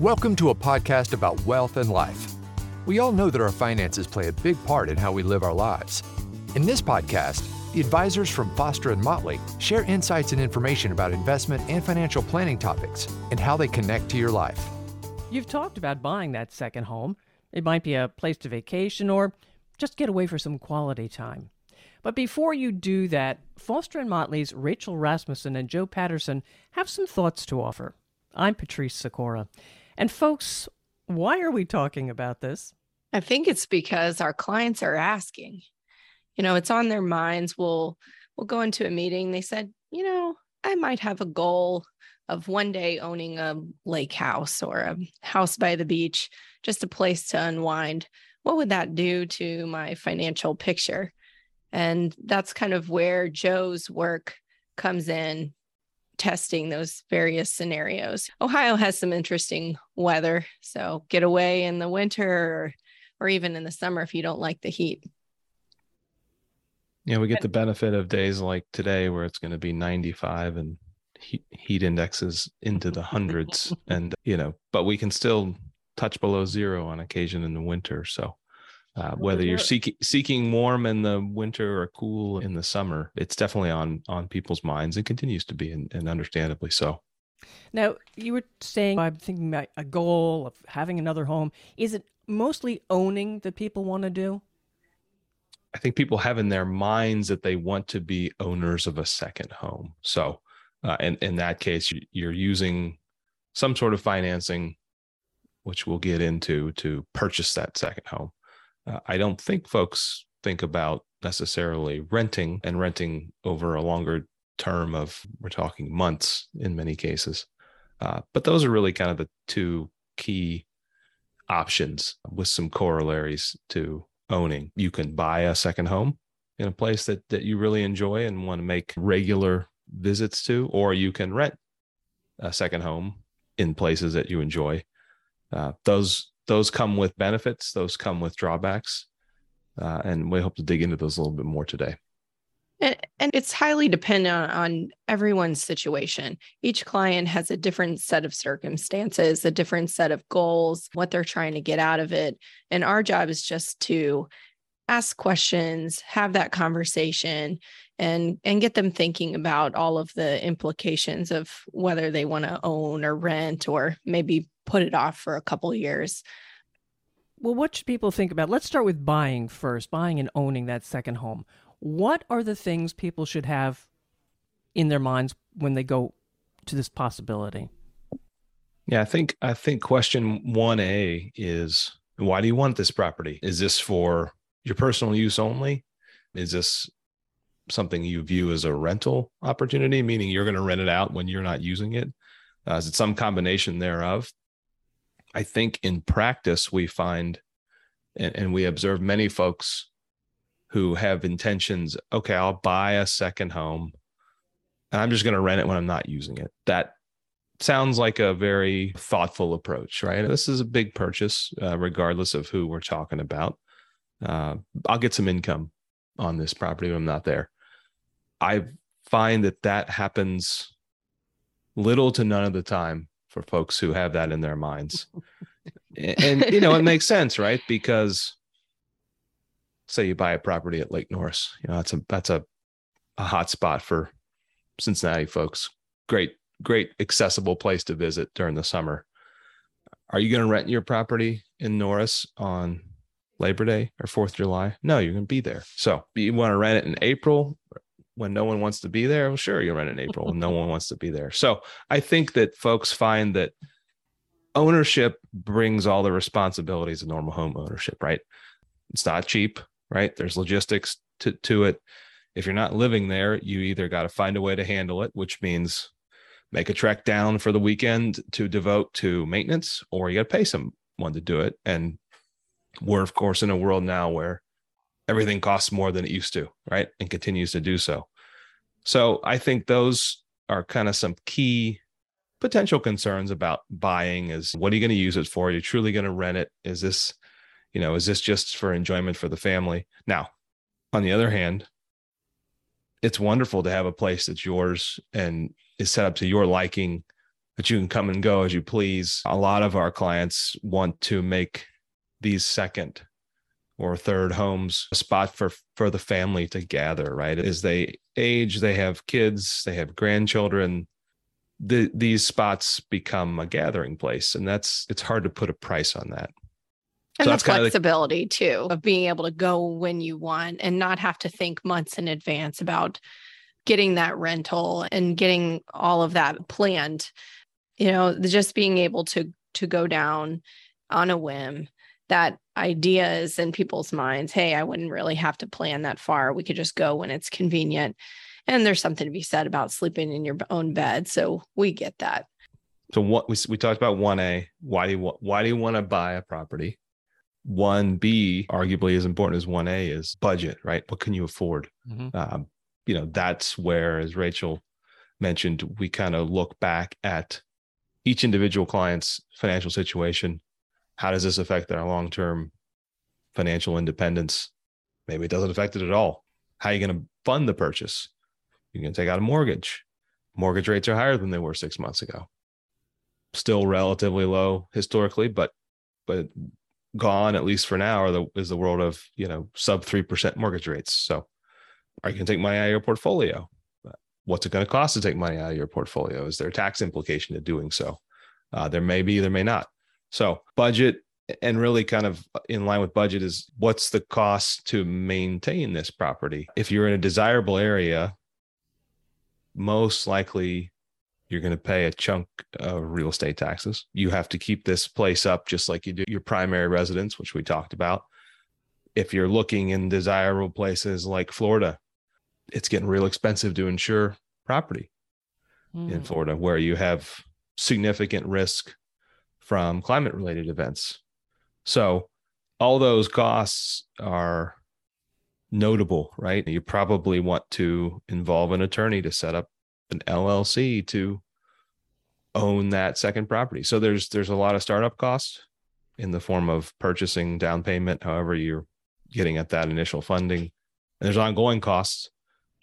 Welcome to a podcast about wealth and life. We all know that our finances play a big part in how we live our lives. In this podcast, the advisors from Foster and Motley share insights and information about investment and financial planning topics and how they connect to your life. You've talked about buying that second home. It might be a place to vacation or just get away for some quality time. But before you do that, Foster and Motley's Rachel Rasmussen and Joe Patterson have some thoughts to offer. I'm Patrice Sikora. And folks, why are we talking about this? I think it's because our clients are asking. You know, it's on their minds. We'll we'll go into a meeting. They said, you know, I might have a goal of one day owning a lake house or a house by the beach, just a place to unwind. What would that do to my financial picture? And that's kind of where Joe's work comes in, testing those various scenarios. Ohio has some interesting weather. So get away in the winter or, or even in the summer if you don't like the heat. Yeah, we get the benefit of days like today where it's going to be 95 and heat, heat indexes into the hundreds. and, you know, but we can still touch below zero on occasion in the winter. So uh, whether you're seeking seeking warm in the winter or cool in the summer, it's definitely on on people's minds and continues to be, and, and understandably so. Now, you were saying I'm thinking about a goal of having another home. Is it mostly owning that people want to do? I think people have in their minds that they want to be owners of a second home. So, uh, in in that case, you're using some sort of financing, which we'll get into, to purchase that second home uh, I don't think folks think about necessarily renting and renting over a longer term of we're talking months in many cases. Uh, but those are really kind of the two key options with some corollaries to owning. You can buy a second home in a place that that you really enjoy and want to make regular visits to, or you can rent a second home in places that you enjoy. Uh, those those come with benefits, those come with drawbacks. Uh, and we hope to dig into those a little bit more today. And, and it's highly dependent on, on everyone's situation. Each client has a different set of circumstances, a different set of goals, what they're trying to get out of it. And our job is just to ask questions, have that conversation, and and get them thinking about all of the implications of whether they want to own or rent or maybe put it off for a couple years. Well, what should people think about? Let's start with buying first, buying and owning that second home. What are the things people should have in their minds when they go to this possibility? Yeah, I think I think question 1A is why do you want this property? Is this for your personal use only? Is this something you view as a rental opportunity, meaning you're going to rent it out when you're not using it? Uh, is it some combination thereof? I think in practice, we find and, and we observe many folks who have intentions okay, I'll buy a second home and I'm just going to rent it when I'm not using it. That sounds like a very thoughtful approach, right? This is a big purchase, uh, regardless of who we're talking about. Uh, I'll get some income on this property when I'm not there. I find that that happens little to none of the time for folks who have that in their minds. and, you know, it makes sense, right? Because say you buy a property at Lake Norris, you know, that's a that's a a hot spot for Cincinnati folks. Great, great accessible place to visit during the summer. Are you going to rent your property in Norris on Labor Day or 4th of July? No, you're going to be there. So you want to rent it in April when no one wants to be there? Well, sure, you rent in April when no one wants to be there. So I think that folks find that ownership brings all the responsibilities of normal home ownership, right? It's not cheap, right? There's logistics to, to it. If you're not living there, you either got to find a way to handle it, which means make a trek down for the weekend to devote to maintenance, or you got to pay someone to do it. And we're, of course, in a world now where everything costs more than it used to, right? And continues to do so. So I think those are kind of some key potential concerns about buying is what are you going to use it for? Are you truly going to rent it? Is this, you know, is this just for enjoyment for the family? Now, on the other hand, it's wonderful to have a place that's yours and is set up to your liking that you can come and go as you please. A lot of our clients want to make these second or third homes a spot for for the family to gather right? As they age they have kids they have grandchildren the, these spots become a gathering place and that's it's hard to put a price on that. And so the flexibility too of being able to go when you want and not have to think months in advance about getting that rental and getting all of that planned. You know just being able to to go down on a whim that idea is in people's minds hey i wouldn't really have to plan that far. We could just go when it's convenient. And there's something to be said about sleeping in your own bed so we get that. So what we, we talked about 1a why do you why do you want to buy a property? 1b arguably as important as 1a is budget right? What can you afford? Mm-hmm. um, you know that's where as rachel mentioned we kind of look back at each individual client's financial situation how does this affect their long-term financial independence? Maybe it doesn't affect it at all. How are you going to fund the purchase? You're going to take out a mortgage. Mortgage rates are higher than they were six months ago. Still relatively low historically but but gone at least for now the is the world of you know sub 3% mortgage rates. So are you going to take money out of your portfolio what's it going to cost to take money out of your portfolio is there a tax implication to doing so? Uh, there may be there may not so budget and really kind of in line with budget is what's the cost to maintain this property if you're in a desirable area most likely you're going to pay a chunk of real estate taxes. You have to keep this place up just like you do your primary residence, which we talked about. If you're looking in desirable places like Florida, it's getting real expensive to insure property mm. in hmm. Florida, where you have significant risk from climate related events. So, all those costs are notable, right? You probably want to involve an attorney to set up an LLC to own that second property. So there's there's a lot of startup costs in the form of purchasing down payment, however you're getting at that initial funding. And there's ongoing costs.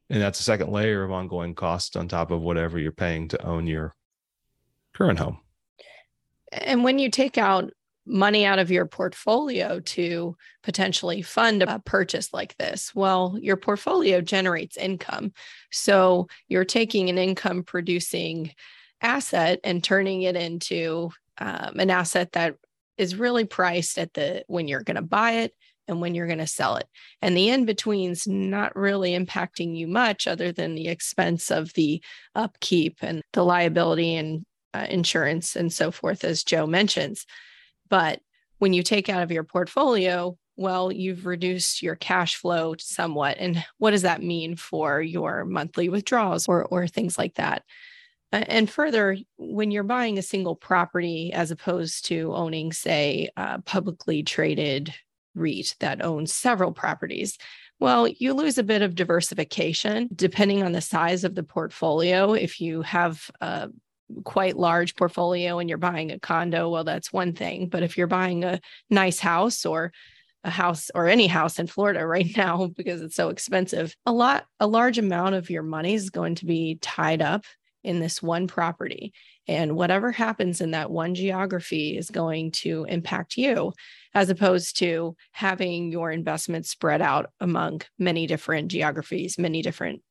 And that's a second layer of ongoing costs on top of whatever you're paying to own your current home. And when you take out money out of your portfolio to potentially fund a purchase like this? Well, your portfolio generates income. So you're taking an income producing asset and turning it into um, an asset that is really priced at the when you're going to buy it and when you're going to sell it. And the in between's not really impacting you much other than the expense of the upkeep and the liability and uh, insurance and so forth, as Joe mentions. But when you take out of your portfolio, well, you've reduced your cash flow somewhat. And what does that mean for your monthly withdrawals or, or things like that? And further, when you're buying a single property as opposed to owning, say, a publicly traded REIT that owns several properties, well, you lose a bit of diversification depending on the size of the portfolio. If you have a quite large portfolio and you're buying a condo, well, that's one thing. But if you're buying a nice house or a house or any house in Florida right now because it's so expensive, a lot, a large amount of your money is going to be tied up in this one property. And whatever happens in that one geography is going to impact you, as opposed to having your investment spread out among many different geographies, many different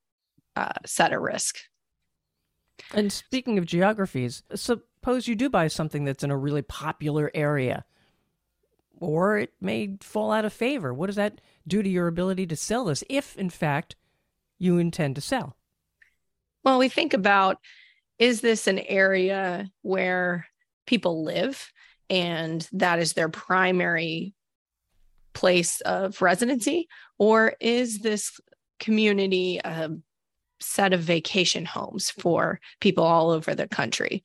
uh, set of risk. And speaking of geographies, suppose you do buy something that's in a really popular area, or it may fall out of favor. What does that do to your ability to sell this if, in fact, you intend to sell? Well, we think about is this an area where people live and that is their primary place of residency? Or is this community a set of vacation homes mm-hmm. for people all over the country.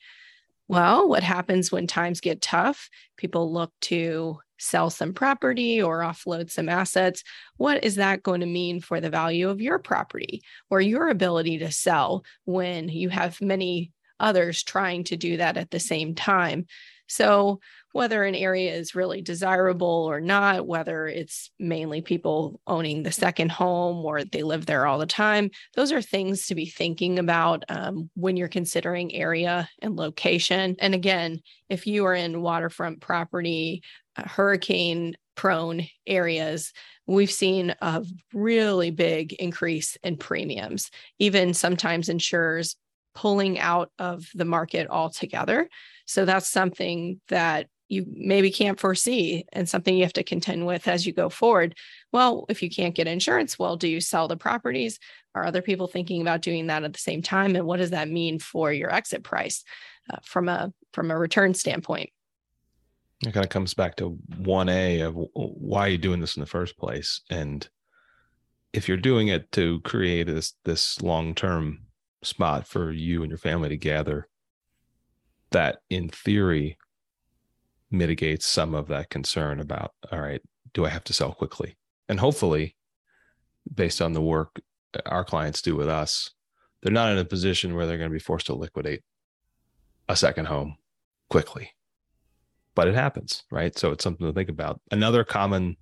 Well, what happens when times get tough? People look to sell some property or offload some assets. What is that going to mean for the value of your property or your ability to sell when you have many others trying to do that at the same time? So whether an area is really desirable or not, whether it's mainly people owning the second home or they live there all the time. Those are things to be thinking about um, when you're considering area and location. And again, if you are in waterfront property, uh, hurricane prone areas, we've seen a really big increase in premiums. Even sometimes insurers pulling out of the market altogether. So that's something that you maybe can't foresee and something you have to contend with as you go forward. Well, if you can't get insurance, well, do you sell the properties? Are other people thinking about doing that at the same time? And what does that mean for your exit price uh, from a from a return standpoint? It kind of comes back to one A of why are you doing this in the first place, and if you're doing it to create this this long term spot for you and your family to gather, that in theory mitigates some of that concern about all right do i have to sell quickly? And hopefully based on the work our clients do with us they're not in a position where they're going to be forced to liquidate a second home quickly. But it happens right? So it's something to think about. Another common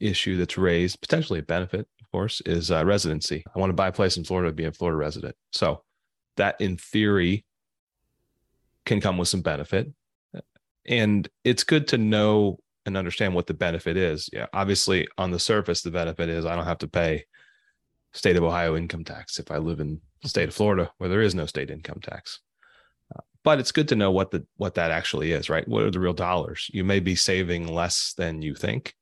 issue that's raised potentially a benefit of course is uh, residency. I want to buy a place in florida be a florida resident. So that in theory can come with some benefit and it's good to know and understand what the benefit is. Yeah, obviously on the surface, the benefit is I don't have to pay state of Ohio income tax if I live in the state of Florida where there is no state income tax. Uh, but it's good to know what the what that actually is, right? What are the real dollars? You may be saving less than you think.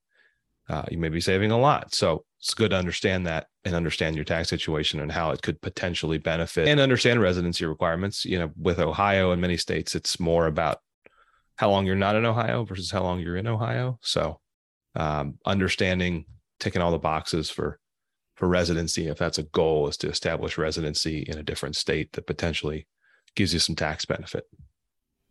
Uh, you may be saving a lot. So it's good to understand that and understand your tax situation and how it could potentially benefit and understand residency requirements. You know, with Ohio and many states, it's more about how long you're not in Ohio versus how long you're in Ohio. So um, understanding ticking all the boxes for for residency, if that's a goal, is to establish residency in a different state that potentially gives you some tax benefit.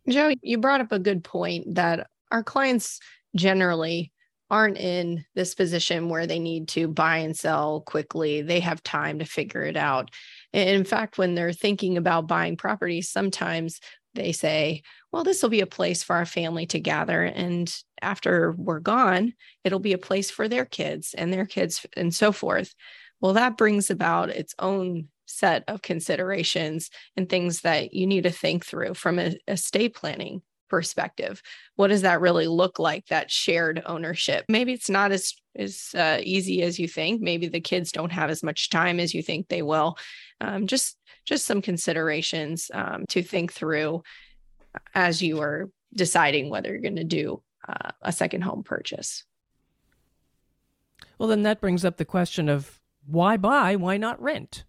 Joe, you brought up a good point that our clients generally aren't in this position where they need to buy and sell quickly. They have time to figure it out. in fact, when they're thinking about buying properties, sometimes they say, well, this will be a place for our family to gather. And after we're gone, it'll be a place for their kids and their kids and so forth. Well, that brings about its own set of considerations and things that you need to think through from a estate planning perspective what does that really look like that shared ownership maybe it's not as as uh, easy as you think maybe the kids don't have as much time as you think they will um, just just some considerations um, to think through as you are deciding whether you're going to do uh, a second home purchase. Well, then that brings up the question of why buy, why not rent?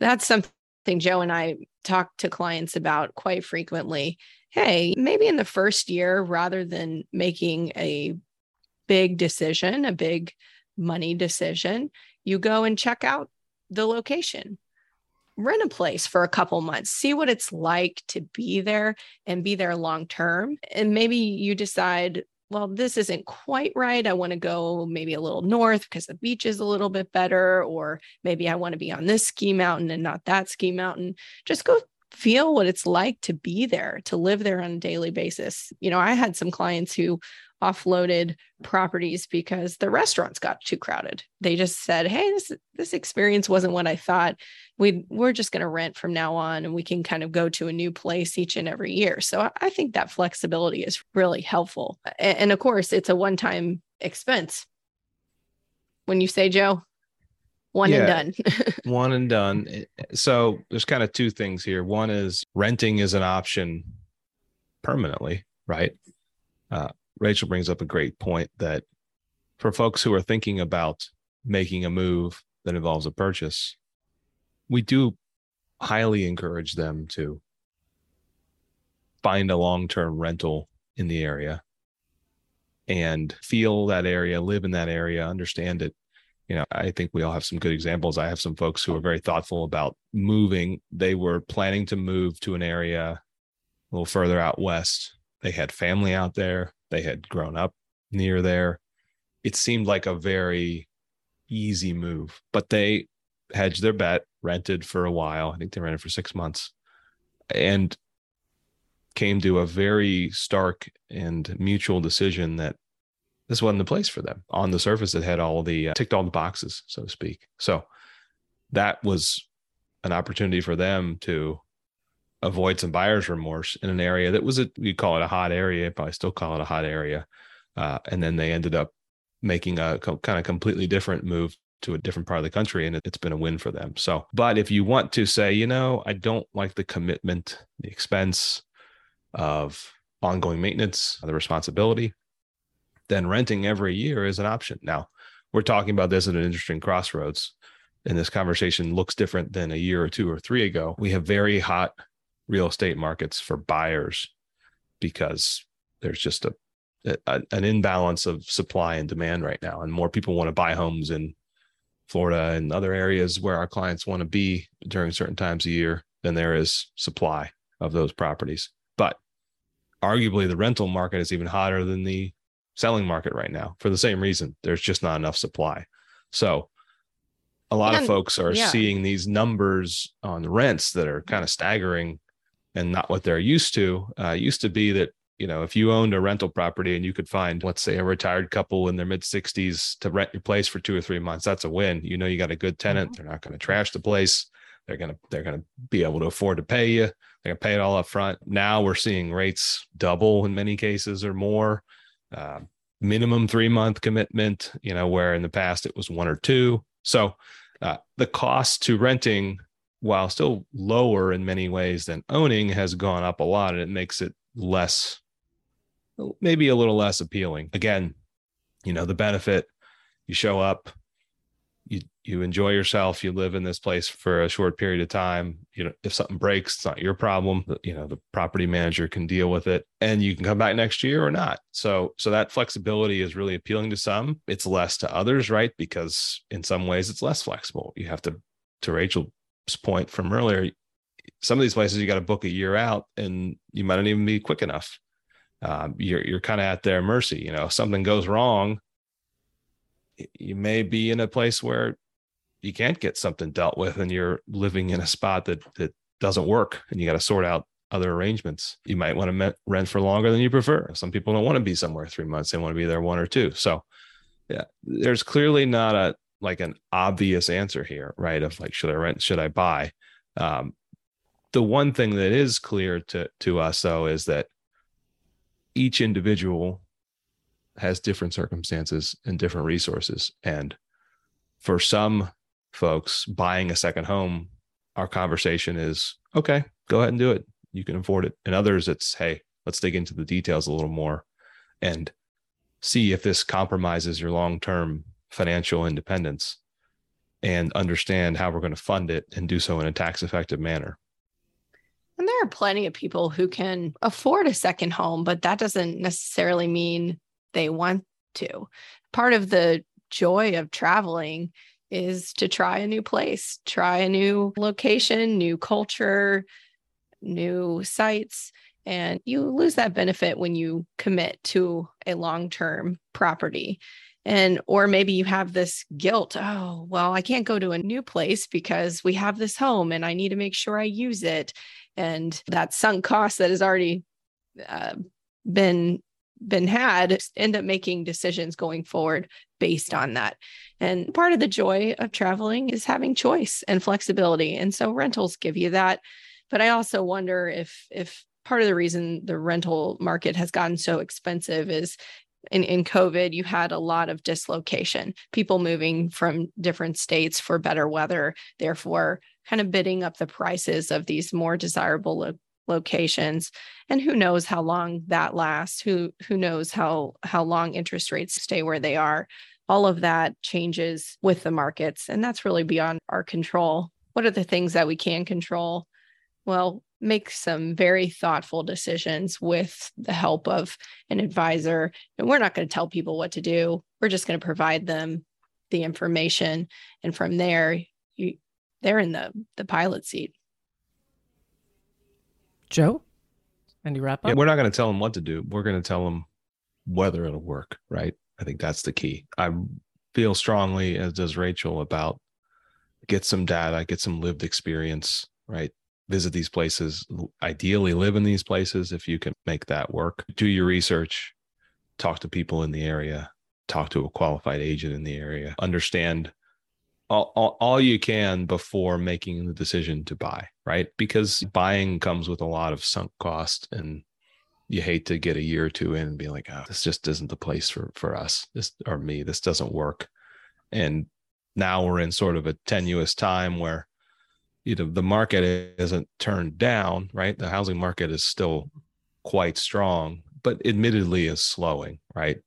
That's something Joe and I talk to clients about quite frequently. Hey, maybe in the first year, rather than making a big decision, a big money decision, you go and check out the location rent a place for a couple months, see what it's like to be there and be there long term. And maybe you decide, well, this isn't quite right. I want to go maybe a little north because the beach is a little bit better, or maybe I want to be on this ski mountain and not that ski mountain. Just go feel what it's like to be there, to live there on a daily basis. You know, I had some clients who offloaded properties because the restaurants got too crowded. They just said, "Hey, this this experience wasn't what I thought. We we're just going to rent from now on, and we can kind of go to a new place each and every year." So I think that flexibility is really helpful. And, and of course, it's a one-time expense. When you say Joe, one yeah, and done. one and done. So there's kind of two things here. One is renting is an option permanently, right? Uh, Rachel brings up a great point that for folks who are thinking about making a move that involves a purchase, we do highly encourage them to find a long term rental in the area and feel that area, live in that area, understand it. You know, I think we all have some good examples. I have some folks who are very thoughtful about moving. They were planning to move to an area a little further out west. They had family out there. They had grown up near there. It seemed like a very easy move, but they hedged their bet, rented for a while. I think they rented for six months and came to a very stark and mutual decision that this wasn't the place for them. On the surface, it had all the uh, ticked all the boxes, so to speak. So that was an opportunity for them to avoid some buyer's remorse in an area that was a we call it a hot area, probably still call it a hot area. Uh, and then they ended up making a co- kind of completely different move to a different part of the country and it's been a win for them. So, but if you want to say, you know, I don't like the commitment, the expense of ongoing maintenance, the responsibility, then renting every year is an option. Now, we're talking about this at an interesting crossroads. And this conversation looks different than a year or two or three ago. We have very hot real estate markets for buyers because there's just a, a, an imbalance of supply and demand right now. And more people want to buy homes in Florida and other areas where our clients want to be during certain times of year than there is supply of those properties. But arguably the rental market is even hotter than the selling market right now for the same reason. There's just not enough supply. So a lot and, of folks are yeah. seeing these numbers on rents that are kind of staggering and not what they're used to. Uh, used to be that you know if you owned a rental property and you could find let's say a retired couple in their mid 60s to rent your place for two or three months that's a win. You know you got a good tenant mm-hmm. they're not going to trash the place. They're going to they're going to be able to afford to pay you. They're going to pay it all up front now we're seeing rates double in many cases or more. Uh, minimum three month commitment you know where in the past it was one or two. So uh, the cost to renting while still lower in many ways than owning, has gone up a lot and it makes it less, maybe a little less appealing. Again, you know, the benefit you show up, you you enjoy yourself, you live in this place for a short period of time. You know, if something breaks, it's not your problem. You know, the property manager can deal with it and you can come back next year or not. So so that flexibility is really appealing to some. It's less to others, right? Because in some ways it's less flexible. You have to to Rachel point from earlier, some of these places you got to book a year out, and you might not even be quick enough. Um, you're you're kind of at their mercy. You know, if something goes wrong, you may be in a place where you can't get something dealt with, and you're living in a spot that that doesn't work, and you got to sort out other arrangements. You might want to rent for longer than you prefer. Some people don't want to be somewhere three months; they want to be there one or two. So, yeah, there's clearly not a like an obvious answer here, right? Of like, should I rent? Should I buy? Um, the one thing that is clear to to us though is that each individual has different circumstances and different resources, and for some folks, buying a second home, our conversation is okay. Go ahead and do it. You can afford it. And others, it's hey, let's dig into the details a little more, and see if this compromises your long term financial independence and understand how we're going to fund it and do so in a tax effective manner. And there are plenty of people who can afford a second home, but that doesn't necessarily mean they want to. Part of the joy of traveling is to try a new place, try a new location, new culture, new sites. And you lose that benefit when you commit to a long term property and or maybe you have this guilt oh well i can't go to a new place because we have this home and i need to make sure i use it. And that sunk cost that has already uh, been been had end up making decisions going forward based on that. And part of the joy of traveling is having choice and flexibility and so rentals give you that. But i also wonder if if part of the reason the rental market has gotten so expensive is in, in COVID, you had a lot of dislocation, people moving from different states for better weather, therefore, kind of bidding up the prices of these more desirable lo- locations. And who knows how long that lasts? Who who knows how how long interest rates stay where they are? All of that changes with the markets, and that's really beyond our control. What are the things that we can control? Well, make some very thoughtful decisions with the help of an advisor. And we're not going to tell people what to do. We're just going to provide them the information. And from there, you, they're in the, the pilot seat. Joe, any wrap up? Yeah, we're not going to tell them what to do. We're going to tell them whether it'll work, right? I think that's the key. I feel strongly, as does Rachel, about get some data, get some lived experience, right? Visit these places, ideally live in these places if you can make that work. Do your research, talk to people in the area, talk to a qualified agent in the area, understand all, all, all, you can before making the decision to buy, right? Because buying comes with a lot of sunk cost and you hate to get a year or two in and be like, oh, this just isn't the place for, for us, this or me, this doesn't work. And now we're in sort of a tenuous time where you know the market isn't turned down, right? The housing market is still quite strong, but admittedly is slowing, right?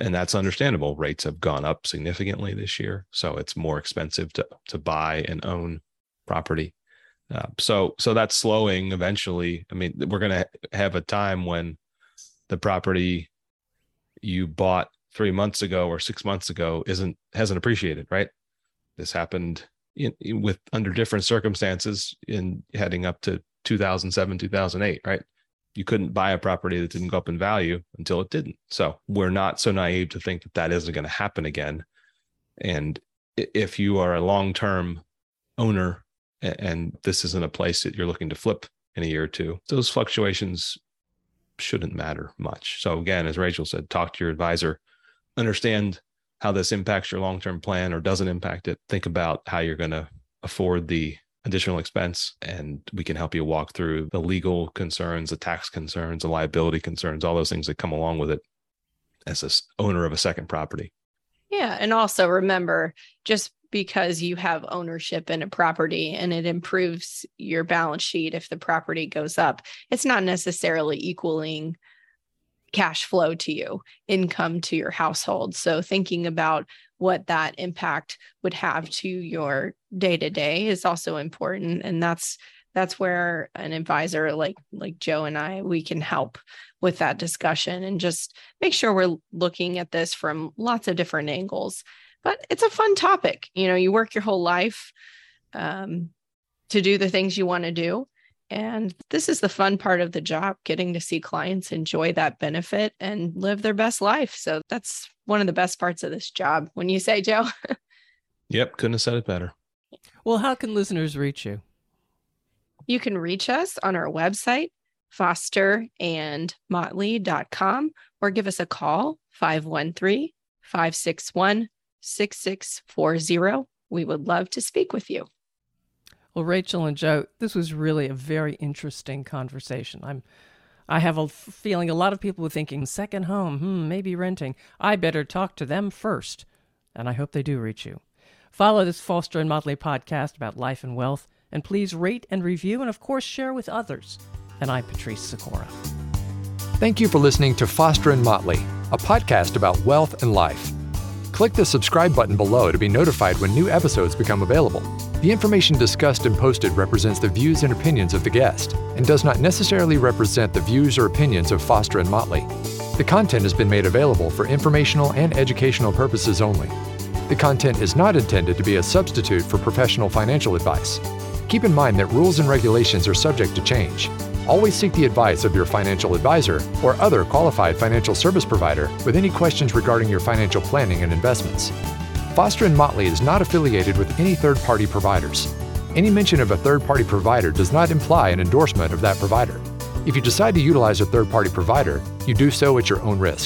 and that's understandable. Rates have gone up significantly this year, so it's more expensive to to buy and own property. Uh, so so that's slowing eventually. I mean, we're going to have a time when the property you bought three months ago or six months ago isn't hasn't appreciated, right? This happened in, in, with under different circumstances in heading up to 2007 2008 right you couldn't buy a property that didn't go up in value until it didn't. So we're not so naive to think that that isn't going to happen again. And if you are a long term owner and this isn't a place that you're looking to flip in a year or two, those fluctuations shouldn't matter much. So again, as Rachel said, talk to your advisor, understand how this impacts your long term plan or doesn't impact it. Think about how you're going to afford the additional expense and we can help you walk through the legal concerns the tax concerns the liability concerns all those things that come along with it as a owner of a second property yeah and also remember just because you have ownership in a property and it improves your balance sheet if the property goes up it's not necessarily equaling cash flow to you income to your household. So thinking about what that impact would have to your day to day is also important. And that's that's where an advisor like like Joe and I we can help with that discussion and just make sure we're looking at this from lots of different angles. But it's a fun topic. You know you work your whole life um, to do the things you want to do and this is the fun part of the job getting to see clients enjoy that benefit and live their best life. So that's one of the best parts of this job. When you say, Joe? yep, couldn't have said it better. Well, how can listeners reach you? You can reach us on our website, fosterandmotley.com, or give us a call, 513 561 6640. We would love to speak with you. Well, Rachel and Joe, this was really a very interesting conversation. I'm I have a feeling a lot of people were thinking second home, hmm, maybe renting. I better talk to them first. And I hope they do reach you. Follow this Foster and Motley podcast about life and wealth, and please rate and review, and of course, share with others. And I'm Patrice Sikora. Thank you for listening to Foster and Motley, a podcast about wealth and life. Click the subscribe button below to be notified when new episodes become available. The information discussed and posted represents the views and opinions of the guest and does not necessarily represent the views or opinions of Foster and Motley. The content has been made available for informational and educational purposes only. The content is not intended to be a substitute for professional financial advice. Keep in mind that rules and regulations are subject to change. Always seek the advice of your financial advisor or other qualified financial service provider with any questions regarding your financial planning and investments. Foster and Motley is not affiliated with any third party providers. Any mention of a third party provider does not imply an endorsement of that provider. If you decide to utilize a third party provider, you do so at your own risk.